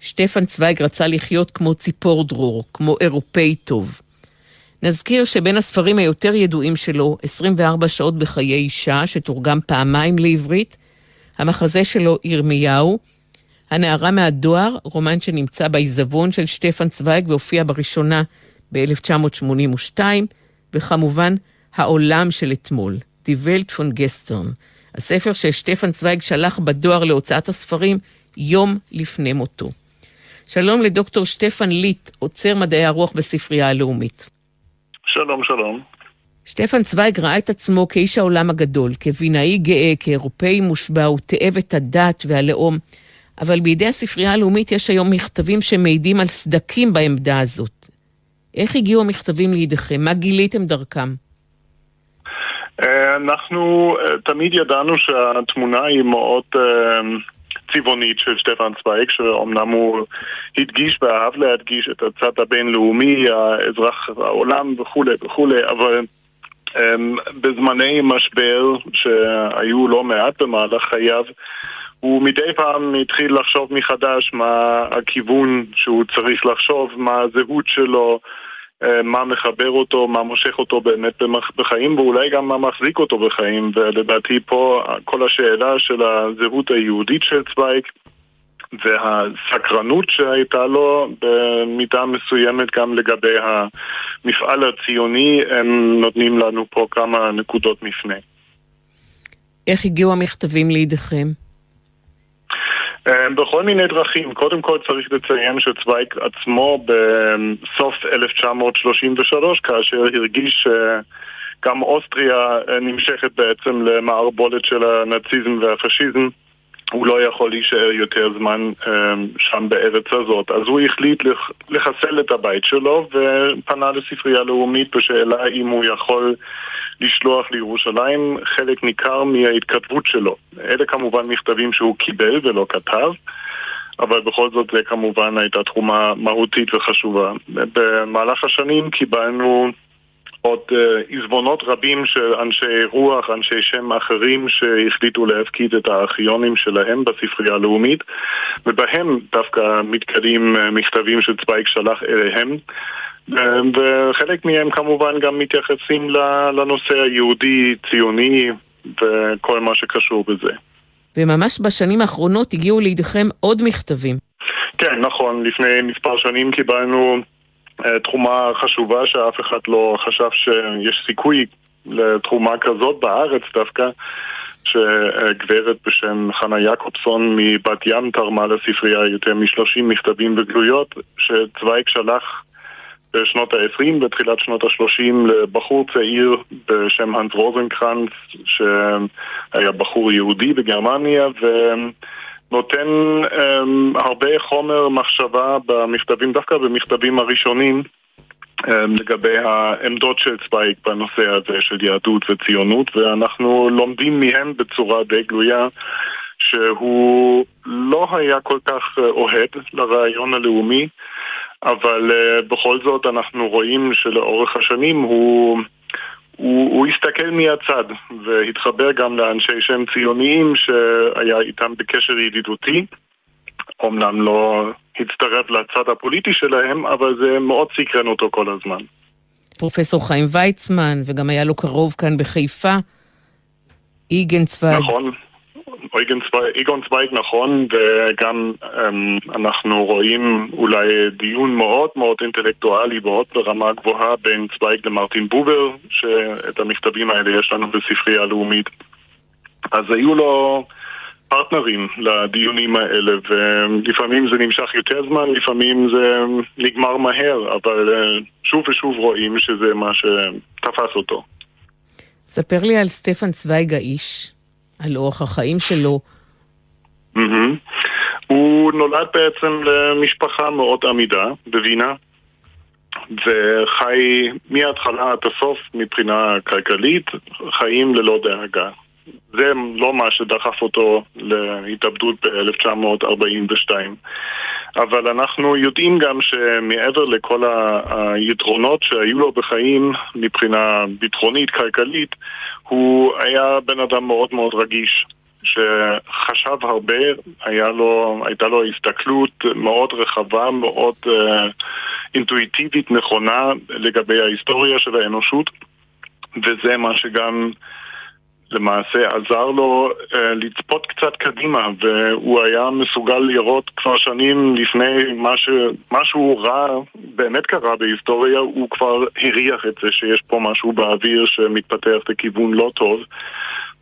שטפן צוויג רצה לחיות כמו ציפור דרור, כמו אירופאי טוב. נזכיר שבין הספרים היותר ידועים שלו, 24 שעות בחיי אישה, שתורגם פעמיים לעברית, המחזה שלו ירמיהו, הנערה מהדואר, רומן שנמצא בעיזבון של שטפן צוויג והופיע בראשונה ב-1982, וכמובן העולם של אתמול, Die Welt von gestern, הספר ששטפן צוויג שלח בדואר להוצאת הספרים יום לפני מותו. שלום לדוקטור שטפן ליט, עוצר מדעי הרוח בספרייה הלאומית. שלום, שלום. שטפן צוויג ראה את עצמו כאיש העולם הגדול, כבינאי גאה, כאירופאי מושבע, הוא תאב את הדת והלאום, אבל בידי הספרייה הלאומית יש היום מכתבים שמעידים על סדקים בעמדה הזאת. איך הגיעו המכתבים לידיכם? מה גיליתם דרכם? אה, אנחנו אה, תמיד ידענו שהתמונה היא מאוד אה, צבעונית של שטפן צוויג, שאומנם הוא הדגיש ואהב להדגיש את הצד הבינלאומי, האזרח העולם וכולי וכולי, אבל בזמני משבר שהיו לא מעט במהלך חייו, הוא מדי פעם התחיל לחשוב מחדש מה הכיוון שהוא צריך לחשוב, מה הזהות שלו, מה מחבר אותו, מה מושך אותו באמת בחיים, ואולי גם מה מחזיק אותו בחיים. ולדעתי פה כל השאלה של הזהות היהודית של צוויג והסקרנות שהייתה לו במידה מסוימת גם לגבי המפעל הציוני, הם נותנים לנו פה כמה נקודות מפנה. איך הגיעו המכתבים לידיכם? אה, בכל מיני דרכים. קודם כל צריך לציין שצוויג עצמו בסוף 1933, כאשר הרגיש שגם אוסטריה אה, נמשכת בעצם למערבולת של הנאציזם והפשיזם, הוא לא יכול להישאר יותר זמן אה, שם בארץ הזאת. אז הוא החליט לחסל את הבית שלו ופנה לספרייה לאומית בשאלה אם הוא יכול לשלוח לירושלים חלק ניכר מההתכתבות שלו. אלה כמובן מכתבים שהוא קיבל ולא כתב. אבל בכל זאת זה כמובן הייתה תרומה מהותית וחשובה. במהלך השנים קיבלנו עוד אה, עיזבונות רבים של אנשי רוח, אנשי שם אחרים שהחליטו להפקיד את הארכיונים שלהם בספרייה הלאומית ובהם דווקא מתקדים אה, מכתבים שצוויג שלח אליהם וחלק מהם כמובן גם מתייחסים לנושא היהודי-ציוני וכל מה שקשור בזה. וממש בשנים האחרונות הגיעו לידיכם עוד מכתבים. כן, נכון. לפני מספר שנים קיבלנו תרומה חשובה שאף אחד לא חשב שיש סיכוי לתרומה כזאת בארץ דווקא. שגברת בשם חנה יעקובסון מבת ים תרמה לספרייה יותר מ-30 מכתבים וגלויות שצוויג שלח בשנות ה-20 ותחילת שנות ה-30 לבחור צעיר בשם האנס רוזנקרנץ, שהיה בחור יהודי בגרמניה, ונותן um, הרבה חומר מחשבה במכתבים, דווקא במכתבים הראשונים. um, לגבי העמדות של צוויג בנושא הזה של יהדות וציונות, ואנחנו לומדים מהם בצורה די גלויה שהוא לא היה כל כך אוהד לרעיון הלאומי, אבל uh, בכל זאת אנחנו רואים שלאורך השנים הוא, הוא, הוא הסתכל מהצד והתחבר גם לאנשי שם ציוניים שהיה איתם בקשר ידידותי. אמנם לא הצטרף לצד הפוליטי שלהם, אבל זה מאוד סקרן אותו כל הזמן. פרופסור חיים ויצמן, וגם היה לו קרוב כאן בחיפה, איגן צוויג. נכון, איגון צוויג נכון, וגם um, אנחנו רואים אולי דיון מאוד מאוד אינטלקטואלי מאוד ברמה גבוהה בין צוויג למרטין בובר, שאת המכתבים האלה יש לנו בספרייה הלאומית. אז היו לו פרטנרים לדיונים האלה, ולפעמים זה נמשך יותר זמן, לפעמים זה נגמר מהר, אבל אה, שוב ושוב רואים שזה מה שתפס אותו. ספר לי על סטפן צוויג האיש, על אורח החיים שלו. Mm-hmm. הוא נולד בעצם למשפחה מאוד עמידה בווינה, וחי מההתחלה עד הסוף מבחינה כלכלית, חיים ללא דאגה. זה לא מה שדחף אותו להתאבדות ב-1942. אבל אנחנו יודעים גם שמעבר לכל היתרונות שהיו לו בחיים מבחינה ביטחונית, כלכלית, הוא היה בן אדם מאוד מאוד רגיש. שחשב הרבה, לו, הייתה לו הסתכלות מאוד רחבה, מאוד uh, אינטואיטיבית נכונה לגבי ההיסטוריה של האנושות, וזה מה שגם למעשה עזר לו uh, לצפות קצת קדימה, והוא היה מסוגל לראות כבר שנים לפני מה ש... משהו רע באמת קרה בהיסטוריה, הוא כבר הריח את זה שיש פה משהו באוויר שמתפתח לכיוון לא טוב.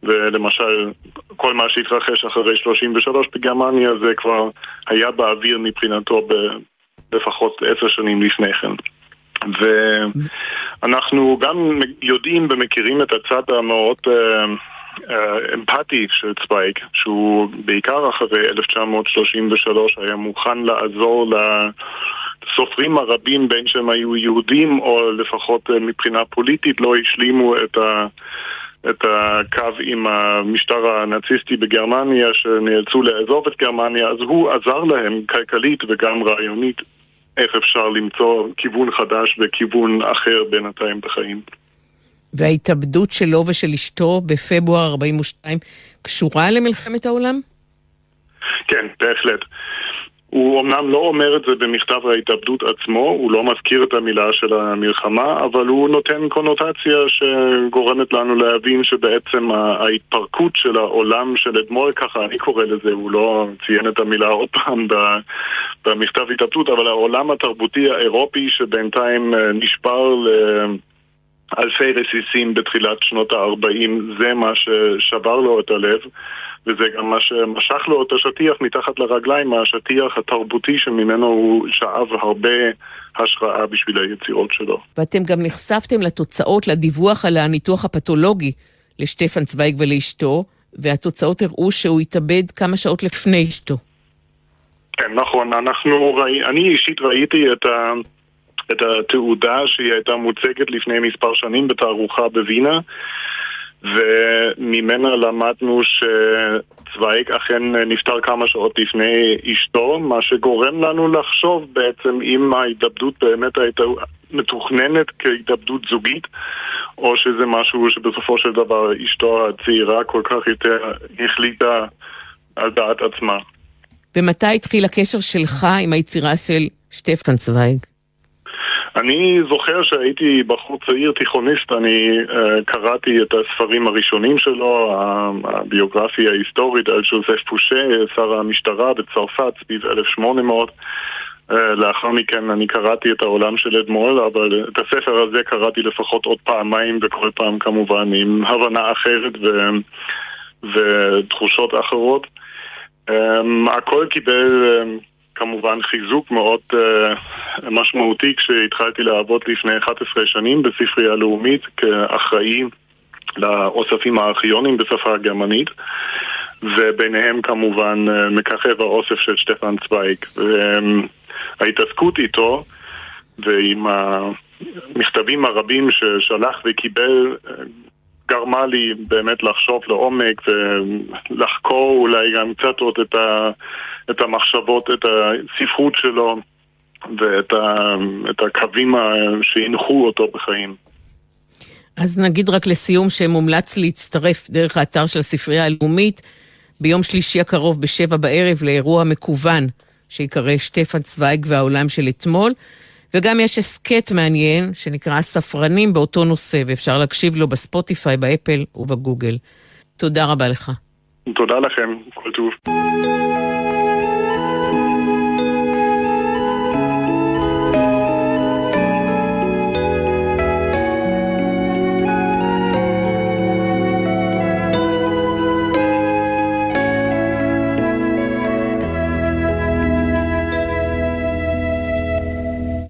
ולמשל, כל מה שהתרחש אחרי 33 בגרמניה זה כבר היה באוויר מבחינתו ב... לפחות עשר שנים לפני כן. ואנחנו גם יודעים ומכירים את הצד המאוד אה, אה, אמפתי של צוויג, שהוא בעיקר אחרי 1933 היה מוכן לעזור לסופרים הרבים בין שהם היו יהודים או לפחות אה, מבחינה פוליטית לא השלימו את ה... את הקו עם המשטר הנאציסטי בגרמניה שנאלצו לעזוב את גרמניה, אז הוא עזר להם כלכלית וגם רעיונית איך אפשר למצוא כיוון חדש וכיוון אחר בינתיים בחיים. וההתאבדות שלו ושל אשתו בפברואר 42 קשורה למלחמת העולם? כן, בהחלט. הוא אמנם לא אומר את זה במכתב ההתאבדות עצמו, הוא לא מזכיר את המילה של המלחמה, אבל הוא נותן קונוטציה שגורמת לנו להבין שבעצם ההתפרקות של העולם של אתמול, ככה אני קורא לזה, הוא לא ציין את המילה עוד פעם במכתב התאבדות, אבל העולם התרבותי האירופי שבינתיים אה, נשבר ל... אלפי רסיסים בתחילת שנות ה-40, זה מה ששבר לו את הלב. וזה גם מה שמשך לו את השטיח מתחת לרגליים, השטיח התרבותי שממנו הוא שאב הרבה השראה בשביל היצירות שלו. ואתם גם נחשפתם לתוצאות, לדיווח על הניתוח הפתולוגי לשטפן צוויג ולאשתו, והתוצאות הראו שהוא התאבד כמה שעות לפני אשתו. כן, נכון. אנחנו, ראי, אני אישית ראיתי את ה... את התעודה שהיא הייתה מוצגת לפני מספר שנים בתערוכה בווינה וממנה למדנו שצוויג אכן נפטר כמה שעות לפני אשתו, מה שגורם לנו לחשוב בעצם אם ההתאבדות באמת הייתה מתוכננת כהתאבדות זוגית, או שזה משהו שבסופו של דבר אשתו הצעירה כל כך יותר החליטה על דעת עצמה. ומתי התחיל הקשר שלך עם היצירה של שטפן צוויג? אני זוכר שהייתי בחור צעיר תיכוניסט, אני uh, קראתי את הספרים הראשונים שלו, הביוגרפיה ההיסטורית על ז'וזף פושה, שר המשטרה בצרפת סביב 1800. Uh, אה, לאחר מכן אני קראתי את העולם של אדמו"ל, אבל את הספר הזה קראתי לפחות עוד פעמיים, וכל פעם כמובן עם הבנה אחרת ו... ותחושות אחרות. Um, הכל קיבל... Um, כמובן חיזוק מאוד uh, משמעותי כשהתחלתי לעבוד לפני 11 שנים בספרייה הלאומית כאחראי לאוספים הארכיונים בשפה הגרמנית וביניהם כמובן uh, מככב האוסף של שטפן צוויג וההתעסקות איתו ועם המכתבים הרבים ששלח וקיבל uh, גרמה לי באמת לחשוב לעומק ולחקור אולי גם קצת עוד את, ה, את המחשבות, את הספרות שלו ואת ה, הקווים שהנחו אותו בחיים. אז נגיד רק לסיום שמומלץ להצטרף דרך האתר של הספרייה הלאומית ביום שלישי הקרוב בשבע בערב לאירוע מקוון שיקרא שטפן צוויג והעולם של אתמול. וגם יש הסכת מעניין שנקרא ספרנים באותו נושא, ואפשר להקשיב לו בספוטיפיי, באפל ובגוגל. תודה רבה לך. תודה לכם, כל טוב.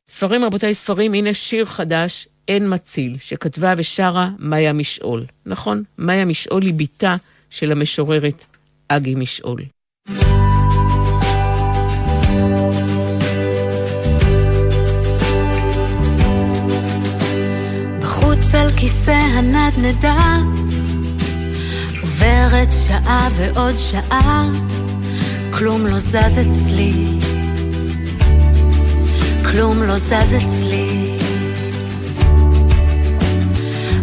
ספרים, רבותיי, ספרים, הנה שיר חדש, אין מציל, שכתבה ושרה מאיה משעול. נכון, מאיה משעול היא בתה של המשוררת אגי משעול. בחוץ על כיסא הנדנדה, עוברת שעה ועוד שעה, כלום לא זז אצלי. כלום לא זז אצלי.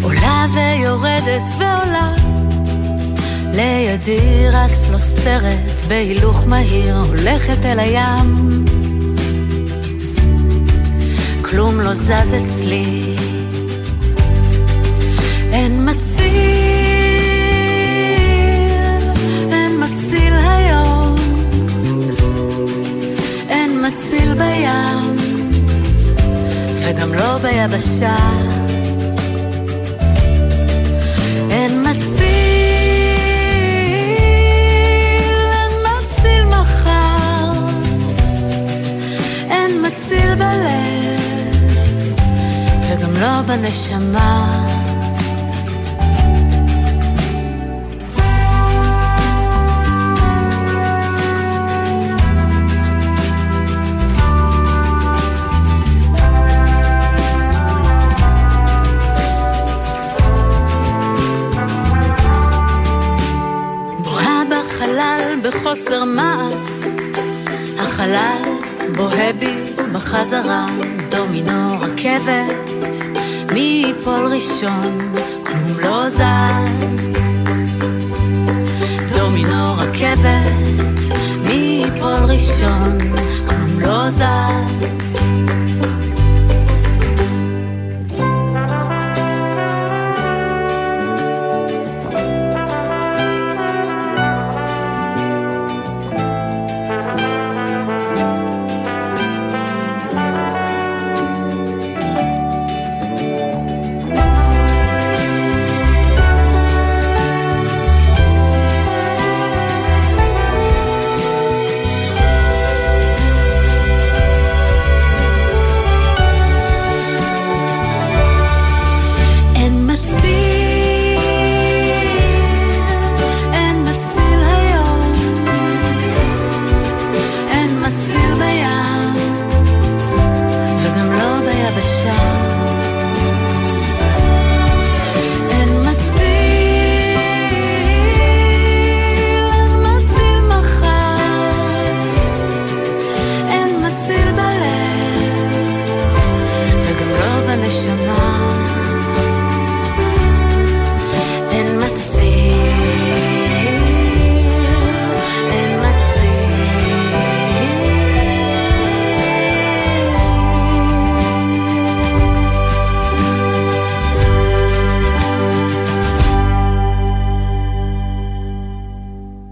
עולה ויורדת ועולה, לידי רץ לו סרט בהילוך מהיר, הולכת אל הים. כלום לא זז אצלי, אין מציל, אין מציל היום, אין מציל בים. וגם לא ביבשה. אין מציל, מציל בלב, וגם לא בנשמה. בחוסר מעש, החלל בוהה בי בחזרה, דומינו רכבת, מי ייפול ראשון, כלום לא זז. דומינו רכבת, מי ייפול ראשון, כלום לא זז.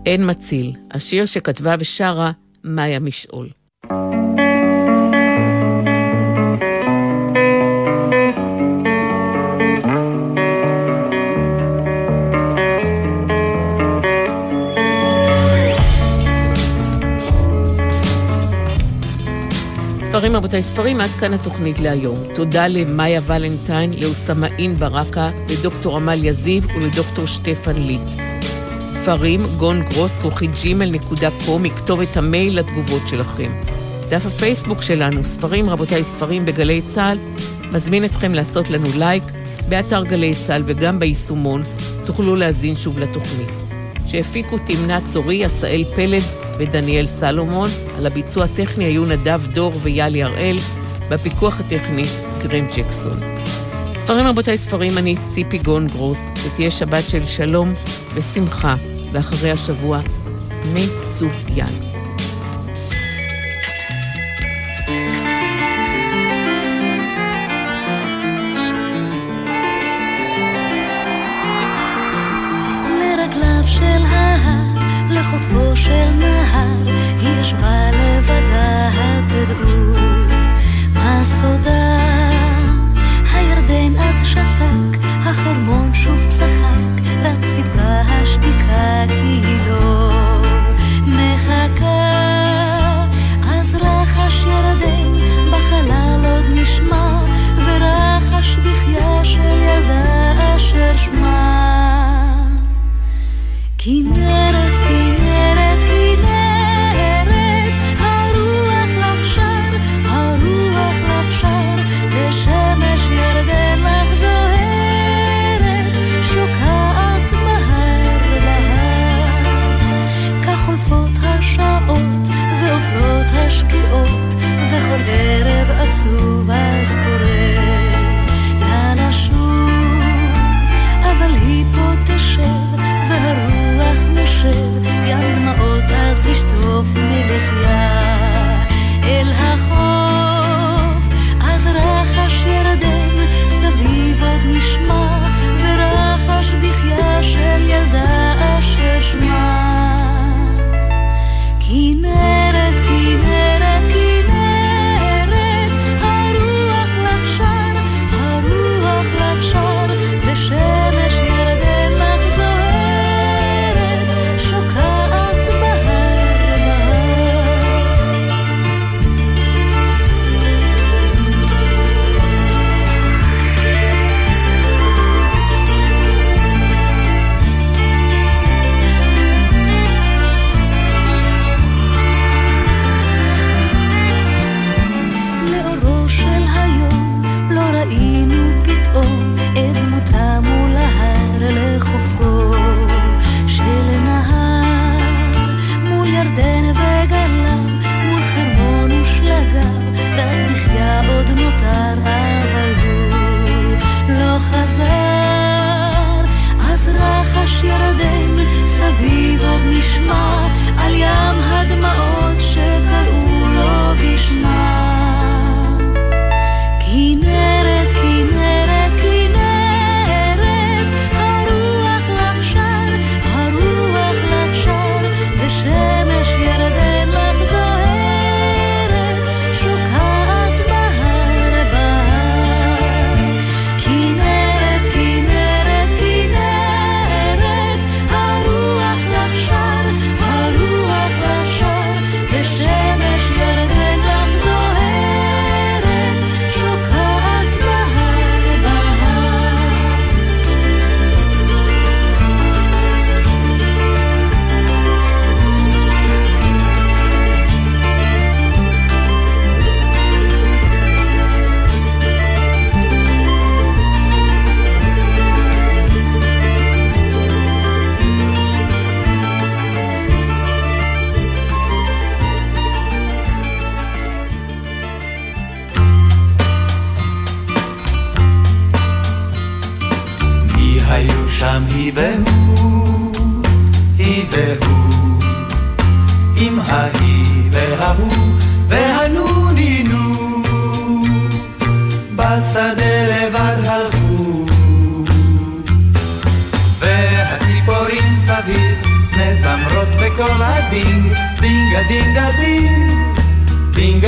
אין מציל, השיר שכתבה ושרה מאיה משעול. ספרים רבותיי, ספרים, עד כאן התוכנית להיום. תודה למאיה ולנטיין, לאוסמאין ברקה, לדוקטור עמליה זיו ולדוקטור שטפן ליט. ספרים, גון גרוס, כרוכית Gmail נקודה com, כתובת המייל לתגובות שלכם. דף הפייסבוק שלנו, ספרים, רבותיי, ספרים בגלי צה"ל, מזמין אתכם לעשות לנו לייק באתר גלי צה"ל וגם ביישומון, תוכלו להאזין שוב לתוכנית. שהפיקו תמנת צורי, עשאל פלד ודניאל סלומון, על הביצוע הטכני היו נדב דור ויאלי הראל, בפיקוח הטכני גרהם ג'קסון. ספרים רבותיי ספרים, אני ציפי גון גרוס, ותהיה שבת של שלום ושמחה, ואחרי השבוע מצוין.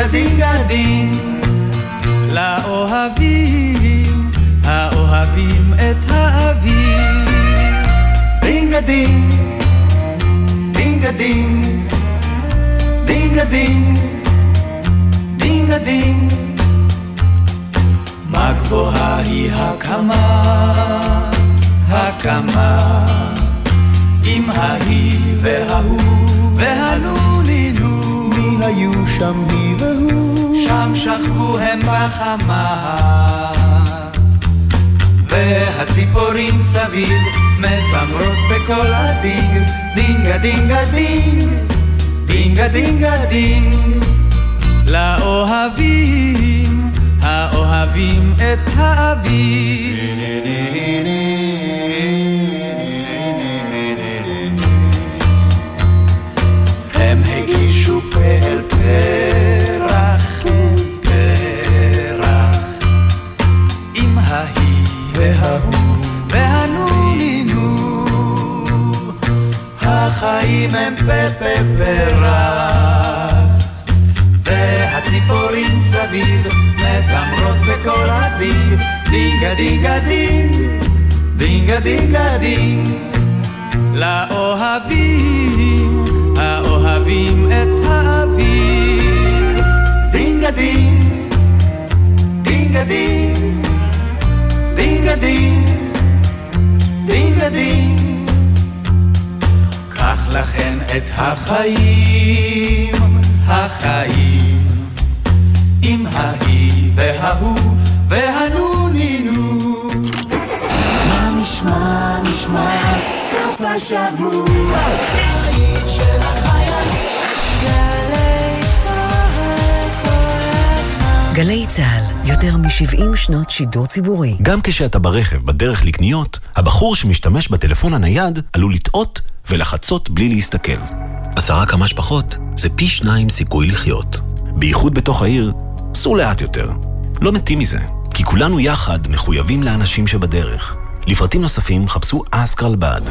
גדין גדין לאוהבים, האוהבים את האביב. דין גדין, דין גדין, דין גדין, דין גדין. מה גבוהה היא הקמה, הקמה, עם ההיא וההוא והנונינו, מי היו שם היא? שם שכבו הם בחמה והציפורים סביב מזמרות בקול הדינג דינגה דינגה דינג דינגה דינגה דינג לאוהבים האוהבים את האביב סימן פפה ורח. והציפורים סביב מזמרות בכל אביב, דינגה דינגה דינג, דינגה דינגה דינג. לאוהבים, האוהבים את האביב. דינגה דינג, דינגה דינג, דינגה דינג, דינגה דינג. לכן את החיים, החיים, עם ההיא וההוא והנונינו. מה נשמע, נשמע, סוף השבוע, בית של החייל. גלי צה"ל, יותר מ-70 שנות שידור ציבורי. גם כשאתה ברכב בדרך לקניות, הבחור שמשתמש בטלפון הנייד עלול לטעות ולחצות בלי להסתכל. עשרה כמה שפחות זה פי שניים סיכוי לחיות. בייחוד בתוך העיר, סעו לאט יותר. לא מתים מזה, כי כולנו יחד מחויבים לאנשים שבדרך. לפרטים נוספים חפשו אסקרלבד.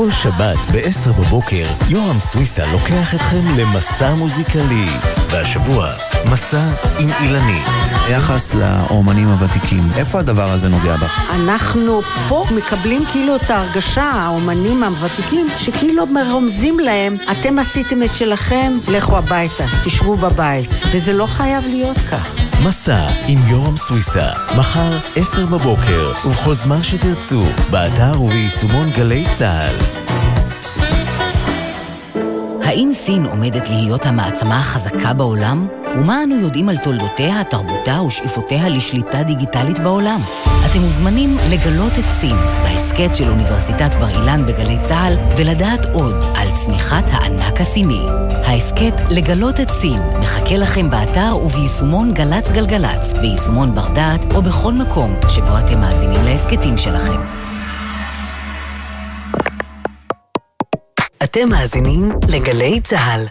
כל שבת ב-10 בבוקר, יורם סוויסה לוקח אתכם למסע מוזיקלי. והשבוע, מסע עם אילנית. יחס לאומנים הוותיקים, איפה הדבר הזה נוגע בך? אנחנו פה מקבלים כאילו את ההרגשה, האומנים הוותיקים, שכאילו מרומזים להם, אתם עשיתם את שלכם, לכו הביתה, תשבו בבית. וזה לא חייב להיות כך. מסע עם יורם סוויסה, מחר, 10 בבוקר, ובכל זמן שתרצו, באתר וביישומון גלי צה"ל. האם סין עומדת להיות המעצמה החזקה בעולם? ומה אנו יודעים על תולדותיה, תרבותה ושאיפותיה לשליטה דיגיטלית בעולם? אתם מוזמנים לגלות את סין בהסכת של אוניברסיטת בר אילן בגלי צה"ל ולדעת עוד על צמיחת הענק הסיני. ההסכת לגלות את סין מחכה לכם באתר וביישומון גל"צ גלגלצ, ביישומון בר דעת או בכל מקום שבו אתם מאזינים להסכתים שלכם. אתם מאזינים לגלי צה"ל.